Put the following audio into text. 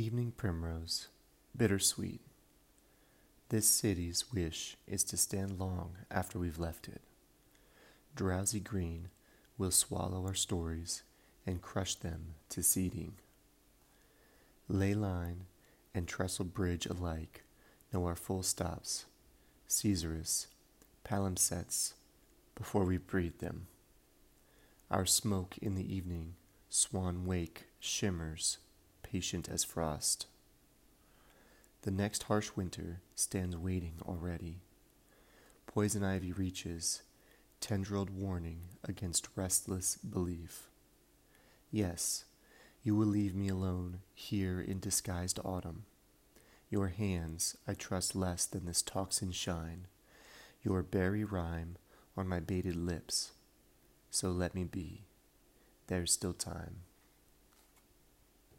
Evening primrose, bittersweet. This city's wish is to stand long after we've left it. Drowsy green will swallow our stories and crush them to seeding. Ley line and trestle bridge alike know our full stops, caesuras, palimpsests, before we breathe them. Our smoke in the evening, swan wake, shimmers, patient as frost. The next harsh winter stands waiting already. Poison ivy reaches, tendrilled warning against restless belief. Yes, you will leave me alone here in disguised autumn. Your hands I trust less than this toxin shine, your berry rime on my baited lips. So let me be. There's still time.